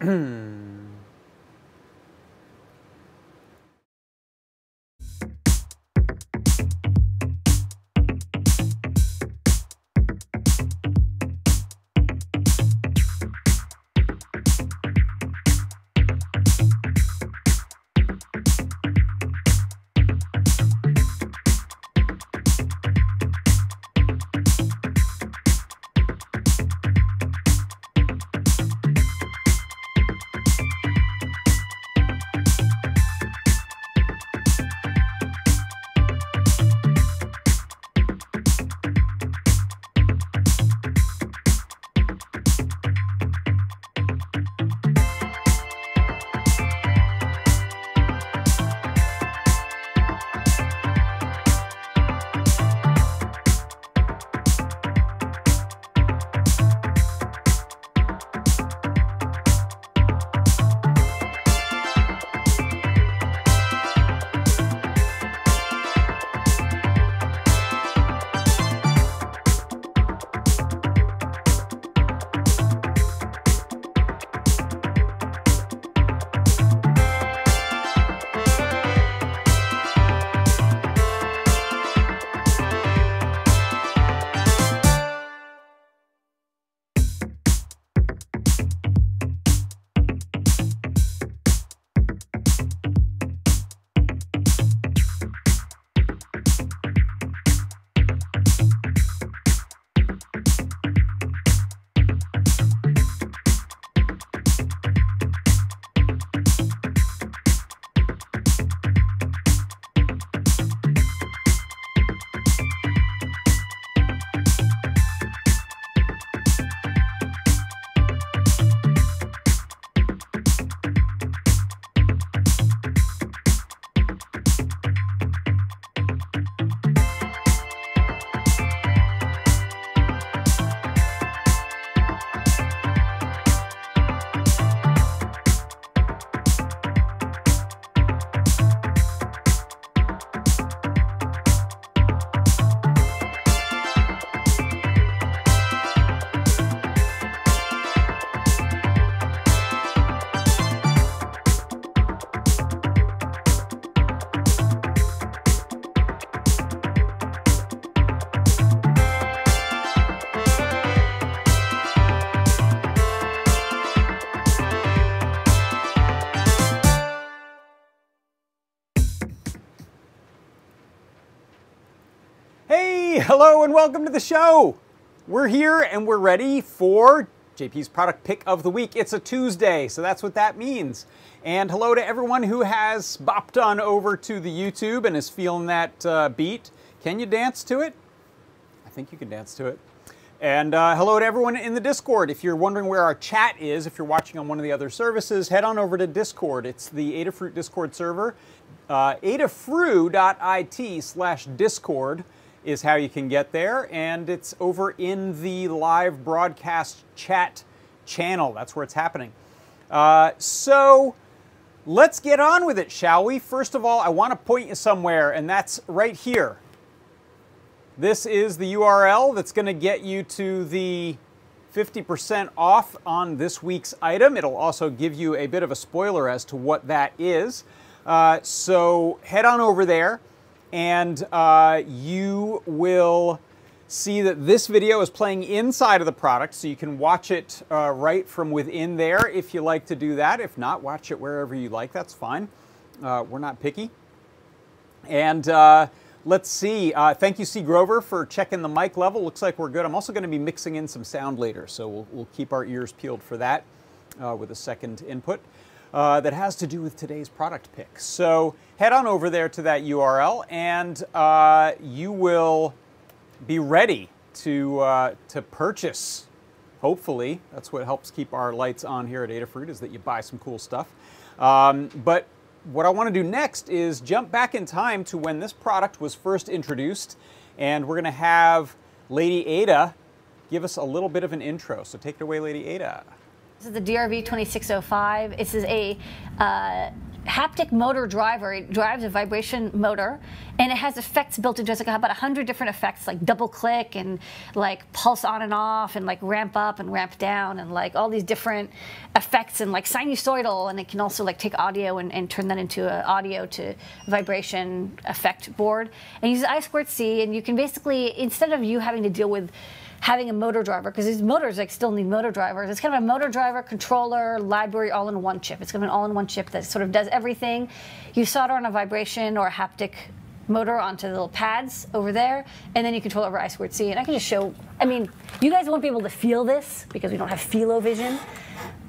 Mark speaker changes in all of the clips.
Speaker 1: hmm. hello and welcome to the show. We're here and we're ready for JP's product pick of the week. It's a Tuesday, so that's what that means. And hello to everyone who has bopped on over to the YouTube and is feeling that uh, beat. Can you dance to it? I think you can dance to it. And uh, hello to everyone in the Discord. If you're wondering where our chat is, if you're watching on one of the other services, head on over to Discord. It's the Adafruit Discord server, uh, adafru.it slash Discord is how you can get there. And it's over in the live broadcast chat channel. That's where it's happening. Uh, so let's get on with it, shall we? First of all, I want to point you somewhere, and that's right here. This is the URL that's going to get you to the 50% off on this week's item. It'll also give you a bit of a spoiler as to what that is. Uh, so head on over there and uh, you will see that this video is playing inside of the product, so you can watch it uh, right from within there if you like to do that. If not, watch it wherever you like, that's fine. Uh, we're not picky. And uh, let's see, uh, thank you C. Grover for checking the mic level. Looks like we're good. I'm also gonna be mixing in some sound later, so we'll, we'll keep our ears peeled for that uh, with a second input uh, that has to do with today's product pick. So head on over there to that URL and uh, you will be ready to, uh, to purchase. Hopefully, that's what helps keep our lights on here at Adafruit is that you buy some cool stuff. Um, but what I want to do next is jump back in time to when this product was first introduced, and we're going to have Lady Ada give us a little bit of an intro. So take it away, Lady Ada.
Speaker 2: This is the DRV 2605. This is a uh, haptic motor driver. It drives a vibration motor, and it has effects built into it. It's about hundred different effects, like double click and like pulse on and off, and like ramp up and ramp down, and like all these different effects, and like sinusoidal, and it can also like take audio and, and turn that into an audio to vibration effect board. And uses I squared C, and you can basically instead of you having to deal with having a motor driver because these motors like still need motor drivers. It's kind of a motor driver, controller, library, all in one chip. It's kind of an all in one chip that sort of does everything. You solder on a vibration or a haptic motor onto the little pads over there, and then you control over I squared C. And I can just show. I mean, you guys won't be able to feel this because we don't have Filo Vision,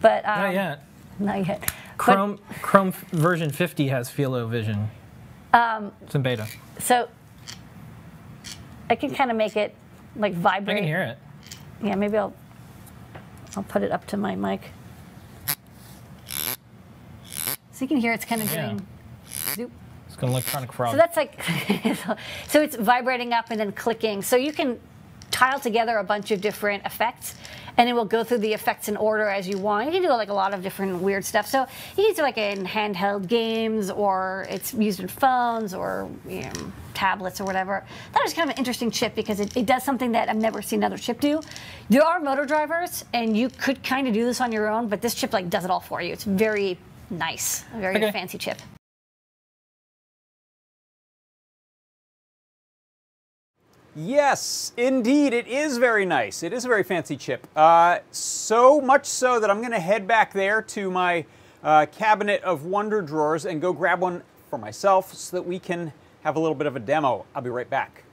Speaker 2: but um,
Speaker 3: Not yet.
Speaker 2: Not yet.
Speaker 3: Chrome Chrome version 50 has Filo Vision. Um, it's in beta.
Speaker 2: So I can kind of make it like
Speaker 3: I
Speaker 2: vibrate.
Speaker 3: can hear it.
Speaker 2: Yeah, maybe I'll I'll put it up to my mic. So you can hear it's kind of
Speaker 3: Yeah.
Speaker 2: doing. zoop.
Speaker 3: It's an electronic frog.
Speaker 2: So that's like, so it's vibrating up and then clicking. So you can tile together a bunch of different effects, and it will go through the effects in order as you want. You can do like a lot of different weird stuff. So you can do like in handheld games, or it's used in phones, or you know, tablets, or whatever. That was kind of an interesting chip because it, it does something that I've never seen another chip do. There are motor drivers, and you could kind of do this on your own, but this chip like does it all for you. It's very nice, a very
Speaker 3: Okay.
Speaker 2: fancy chip.
Speaker 1: Yes, indeed, it is very nice. It is a very fancy chip. Uh, so much so that I'm going to head back there to my uh, cabinet of wonder drawers and go grab one for myself so that we can have a little bit of a demo. I'll be right back.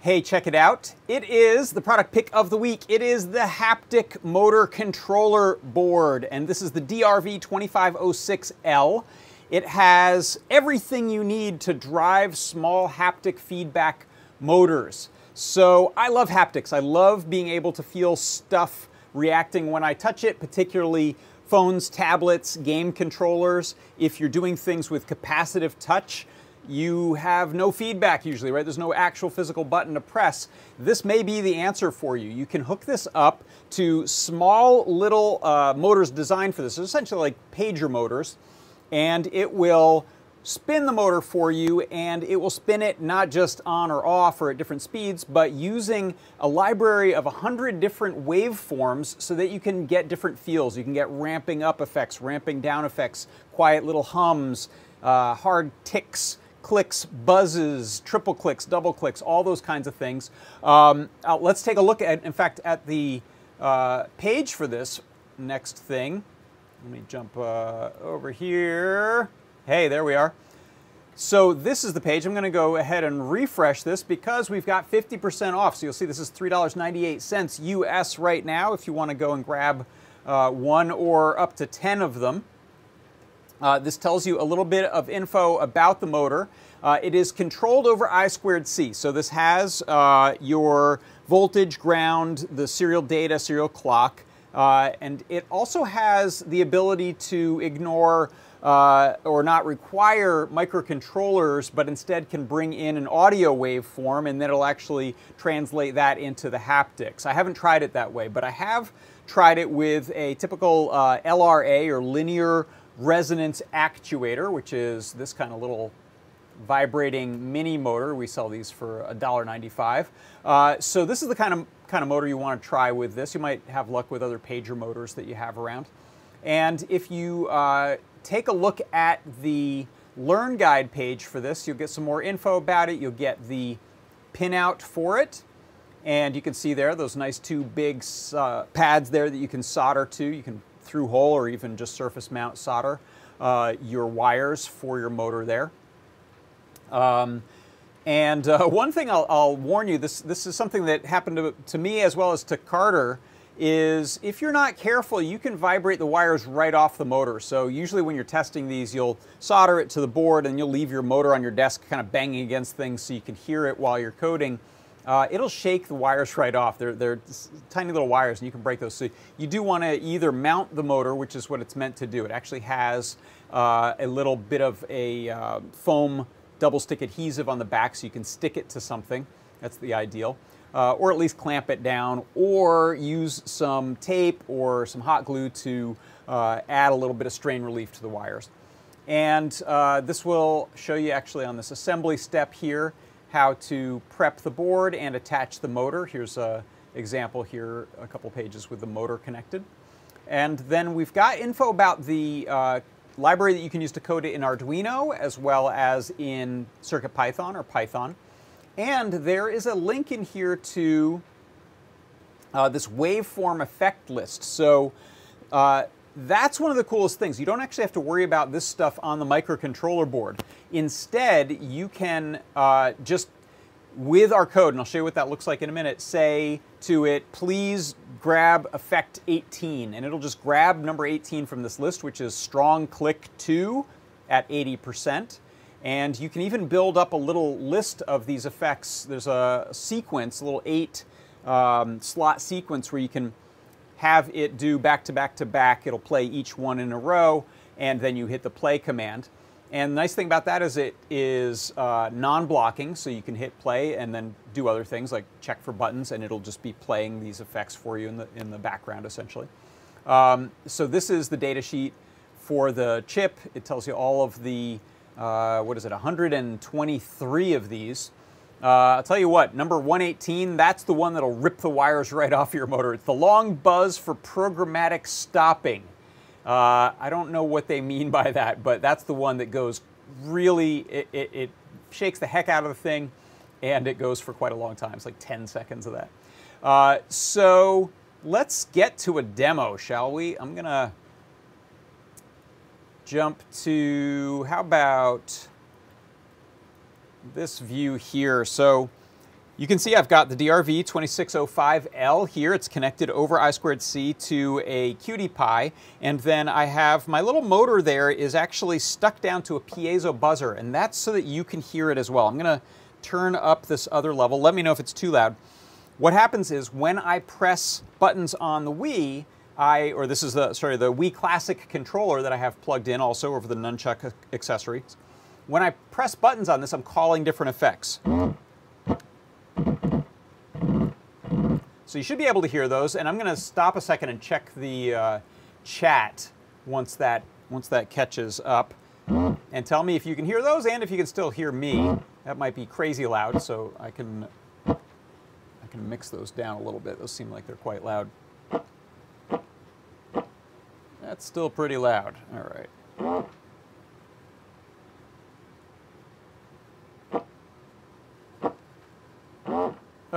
Speaker 1: Hey, check it out. It is the product pick of the week. It is the haptic motor controller board, and this is the DRV 2506L. It has everything you need to drive small haptic feedback motors. So I love haptics. I love being able to feel stuff reacting when I touch it, particularly phones, tablets, game controllers. If you're doing things with capacitive touch, you have no feedback usually, right? There's no actual physical button to press. This may be the answer for you. You can hook this up to small little uh, motors designed for this. Essentially like pager motors, and it will spin the motor for you and it will spin it not just on or off or at different speeds, but using a library of 100 different waveforms so that you can get different feels. You can get ramping up effects, ramping down effects, quiet little hums, uh, hard ticks, clicks, buzzes, triple clicks, double clicks, all those kinds of things. Um, uh, let's take a look at, in fact, at the uh, page for this next thing. Let me jump uh, over here. Hey, there we are. So this is the page. I'm going to go ahead and refresh this because we've got 50% off. So you'll see this is $3.98 US right now if you want to go and grab uh, one or up to 10 of them. Uh, this tells you a little bit of info about the motor. Uh, it is controlled over I squared C. So this has uh, your voltage, ground, the serial data, serial clock, uh, and it also has the ability to ignore uh, or not require microcontrollers, but instead can bring in an audio waveform and then it'll actually translate that into the haptics. I haven't tried it that way, but I have tried it with a typical uh, LRA or linear resonance actuator, which is this kind of little vibrating mini motor. We sell these for $1.95. Uh, so this is the kind of kind of motor you want to try with this. You might have luck with other pager motors that you have around. And if you uh, take a look at the Learn Guide page for this, you'll get some more info about it. You'll get the pinout for it. And you can see there those nice two big uh, pads there that you can solder to. You can through hole or even just surface mount solder uh, your wires for your motor there. Um, and uh, one thing I'll, I'll, warn you, this, this is something that happened to, to me as well as to Carter, is if you're not careful, you can vibrate the wires right off the motor. So usually when you're testing these, you'll solder it to the board and you'll leave your motor on your desk kind of banging against things so you can hear it while you're coding. Uh, it'll shake the wires right off. They're, they're tiny little wires and you can break those. So you do want to either mount the motor, which is what it's meant to do. It actually has uh, a little bit of a uh, foam double stick adhesive on the back so you can stick it to something. That's the ideal uh, or at least clamp it down, or use some tape or some hot glue to uh, add a little bit of strain relief to the wires. And uh, this will show you actually on this assembly step here how to prep the board and attach the motor. Here's an example here, a couple pages with the motor connected. And then we've got info about the uh, library that you can use to code it in Arduino as well as in CircuitPython or Python. And there is a link in here to uh, this waveform effect list. So uh, that's one of the coolest things. You don't actually have to worry about this stuff on the microcontroller board. Instead, you can uh, just, with our code, and I'll show you what that looks like in a minute, say to it, please grab effect 18. And it'll just grab number 18 from this list, which is strong click 2 at 80%. And you can even build up a little list of these effects. There's a sequence, a little eight um, slot sequence where you can have it do back to back to back. It'll play each one in a row, and then you hit the play command. And the nice thing about that is it is uh, non-blocking, so you can hit play and then do other things like check for buttons, and it'll just be playing these effects for you in the, in the background, essentially. Um, so this is the data sheet for the chip. It tells you all of the uh, what is it, 123 of these. Uh, I'll tell you what, number 118, that's the one that'll rip the wires right off your motor. It's the long buzz for programmatic stopping. Uh, I don't know what they mean by that, but that's the one that goes really, it, it, it, shakes the heck out of the thing, and it goes for quite a long time. It's like 10 seconds of that. Uh, so let's get to a demo, shall we? I'm to jump to, how about this view here? So you can see I've got the DRV2605L here. It's connected over I2C to a QT Py. And then I have my little motor there is actually stuck down to a piezo buzzer. And that's so that you can hear it as well. I'm going to turn up this other level. Let me know if it's too loud. What happens is when I press buttons on the Wii, I, or this is the, sorry, the Wii Classic controller that I have plugged in also over the nunchuck accessories. When I press buttons on this, I'm calling different effects. So you should be able to hear those, and I'm going to stop a second and check the uh, chat once that, once that catches up. And tell me if you can hear those and if you can still hear me. That might be crazy loud, so I can, I can mix those down a little bit. Those seem like they're quite loud. That's still pretty loud. All right.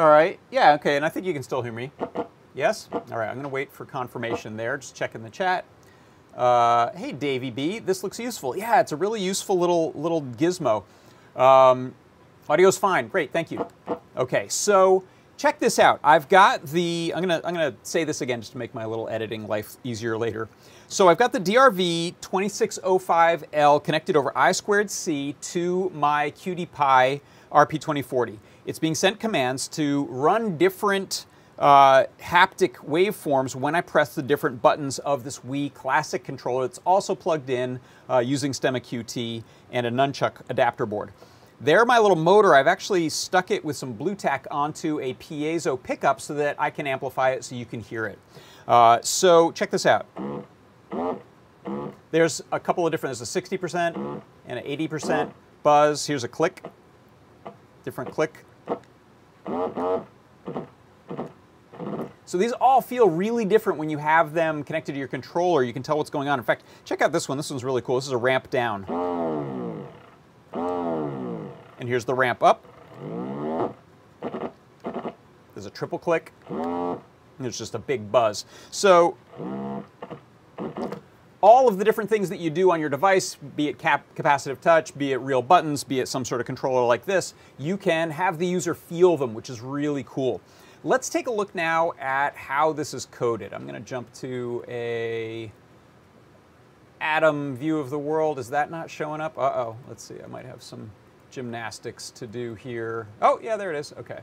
Speaker 1: All right. Yeah, okay, and I think you can still hear me. Yes? All right, I'm going to wait for confirmation there. Just checking the chat. Uh, hey, Davey B, this looks useful. Yeah, it's a really useful little little gizmo. Um, audio's fine. Great, thank you. Okay, so check this out. I've got the, I'm gonna, I'm gonna say this again just to make my little editing life easier later. So I've got the DRV 2605L connected over I squared C to my QT Py RP2040. It's being sent commands to run different uh, haptic waveforms when I press the different buttons of this Wii Classic controller. It's also plugged in uh, using Stemma QT and a nunchuck adapter board. There, my little motor, I've actually stuck it with some Blu Tack onto a piezo pickup so that I can amplify it so you can hear it. Uh, so check this out. There's a couple of different, there's a 60% and an 80% buzz. Here's a click, different click. So these all feel really different when you have them connected to your controller. You can tell what's going on. In fact, check out this one. This one's really cool. This is a ramp down. And here's the ramp up. There's a triple click. There's just a big buzz. So all of the different things that you do on your device, be it cap capacitive touch, be it real buttons, be it some sort of controller like this, you can have the user feel them, which is really cool. Let's take a look now at how this is coded. I'm going to jump to a Atom view of the world. Is that not showing up? Uh-oh. Let's see. I might have some gymnastics to do here. Oh, yeah, there it is. Okay.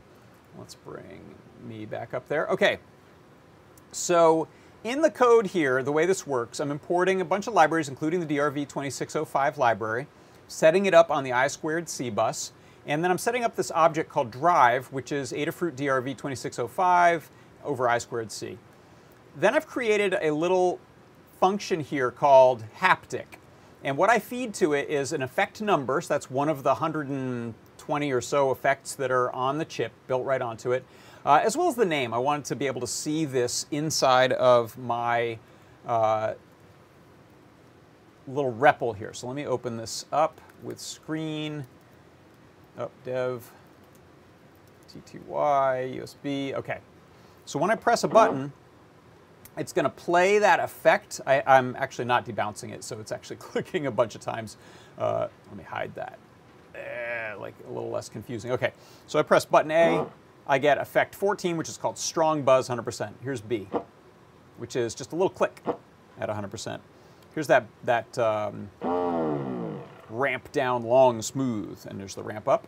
Speaker 1: Let's bring me back up there. Okay. So in the code here, the way this works, I'm importing a bunch of libraries, including the DRV2605 library, setting it up on the I squared C bus, and then I'm setting up this object called drive, which is Adafruit DRV2605 over I squared C. Then I've created a little function here called haptic. And what I feed to it is an effect number, so that's one of the 120 or so effects that are on the chip, built right onto it uh, as well as the name. I wanted to be able to see this inside of my uh, little REPL here. So let me open this up with screen, up oh, dev, TTY, USB, okay. So when I press a button, it's going to play that effect. I, am actually not debouncing it, so it's actually clicking a bunch of times. Uh, let me hide that. Eh, like a little less confusing. Okay, so I press button A. I get effect 14, which is called strong buzz 100%. Here's B, which is just a little click at 100%. Here's that, that um, ramp down long smooth, and there's the ramp up.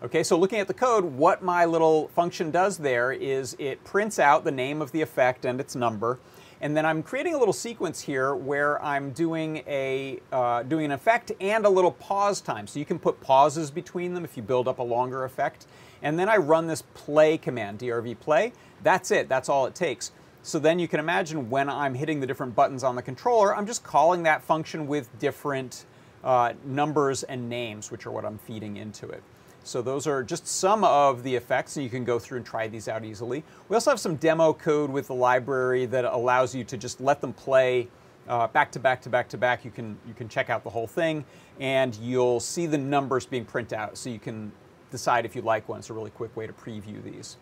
Speaker 1: Okay, so looking at the code, what my little function does there is it prints out the name of the effect and its number, and then I'm creating a little sequence here where I'm doing a uh, doing an effect and a little pause time. So you can put pauses between them if you build up a longer effect. And then I run this play command, drv play. That's it. That's all it takes. So then you can imagine when I'm hitting the different buttons on the controller, I'm just calling that function with different uh, numbers and names, which are what I'm feeding into it. So those are just some of the effects, and you can go through and try these out easily. We also have some demo code with the library that allows you to just let them play uh, back to back to back to back. You can, you can check out the whole thing, and you'll see the numbers being printed out, so you can decide if you like one. It's a really quick way to preview these.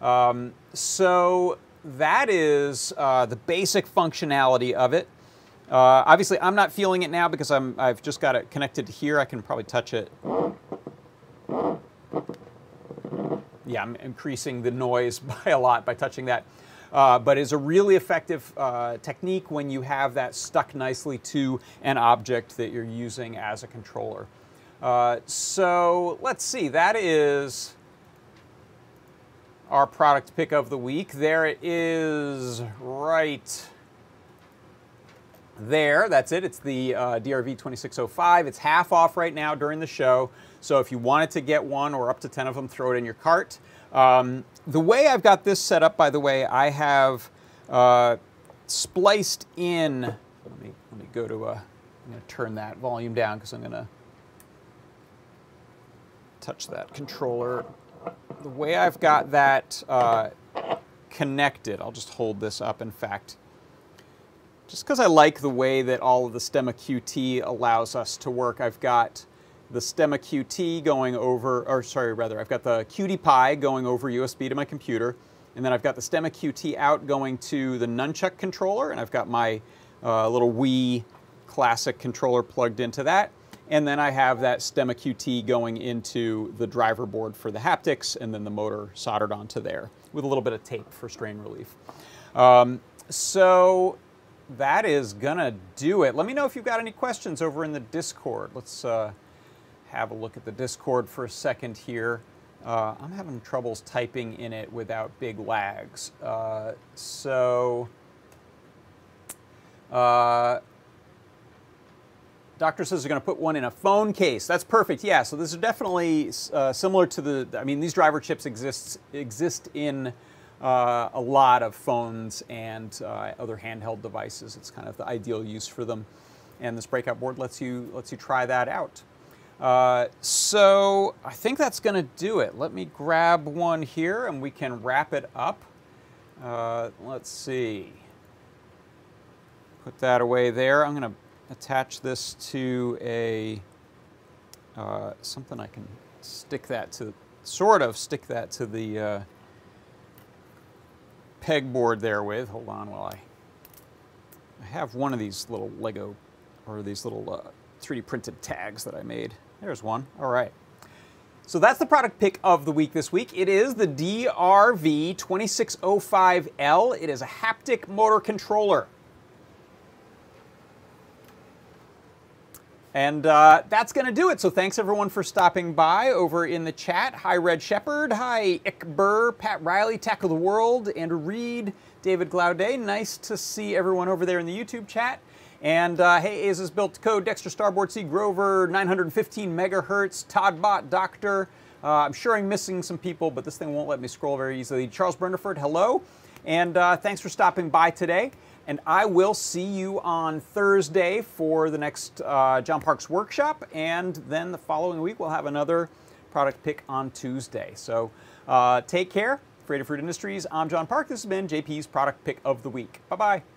Speaker 1: Um, so that is uh, the basic functionality of it. Uh, obviously, I'm not feeling it now because I'm, I've just got it connected here. I can probably touch it yeah, I'm increasing the noise by a lot by touching that. Uh, but it's a really effective uh, technique when you have that stuck nicely to an object that you're using as a controller. Uh, so let's see, that is our product pick of the week. There it is right there. That's it. It's the uh, DRV 2605. It's half off right now during the show. So if you wanted to get one or up to 10 of them, throw it in your cart. Um, the way I've got this set up, by the way, I have uh, spliced in, let me, let me go to a, I'm going to turn that volume down because I'm going to touch that controller. The way I've got that uh, connected, I'll just hold this up, in fact, just because I like the way that all of the Stemma QT allows us to work, I've got the Stemma QT going over, or sorry, rather, I've got the QT Py going over USB to my computer, and then I've got the Stemma QT out going to the Nunchuck controller, and I've got my uh, little Wii classic controller plugged into that. And then I have that Stemma QT going into the driver board for the haptics, and then the motor soldered onto there with a little bit of tape for strain relief. Um, so that is gonna do it. Let me know if you've got any questions over in the Discord. Let's uh, have a look at the Discord for a second here. Uh, I'm having troubles typing in it without big lags. Uh, so, uh, doctor says they're going to put one in a phone case. That's perfect. Yeah. So this is definitely uh, similar to the. I mean, these driver chips exist exist in uh, a lot of phones and uh, other handheld devices. It's kind of the ideal use for them, and this breakout board lets you lets you try that out. Uh, so I think that's going to do it. Let me grab one here and we can wrap it up. Uh, let's see. Put that away there. I'm going to attach this to a uh, something I can stick that to, sort of stick that to the uh, pegboard there with. Hold on while I, I have one of these little Lego or these little 3D uh, printed tags that I made. There's one. All right. So that's the product pick of the week this week. It is the DRV 2605L. It is a haptic motor controller. And uh, that's going to do it. So thanks everyone for stopping by over in the chat. Hi, Red Shepherd. Hi, Ick Burr, Pat Riley, Tackle the World, Andrew Reed, David Glaude. Nice to see everyone over there in the YouTube chat. And uh, hey, Aces built code, Dexter Starboard, C Grover, 915 megahertz, Toddbot Doctor. Uh, I'm sure I'm missing some people, but this thing won't let me scroll very easily. Charles Brenderford, hello. And uh, thanks for stopping by today. And I will see you on Thursday for the next uh, John Parks workshop. And then the following week, we'll have another product pick on Tuesday. So uh, take care. Creative Fruit Industries, I'm John Park. This has been JP's Product Pick of the Week. Bye bye.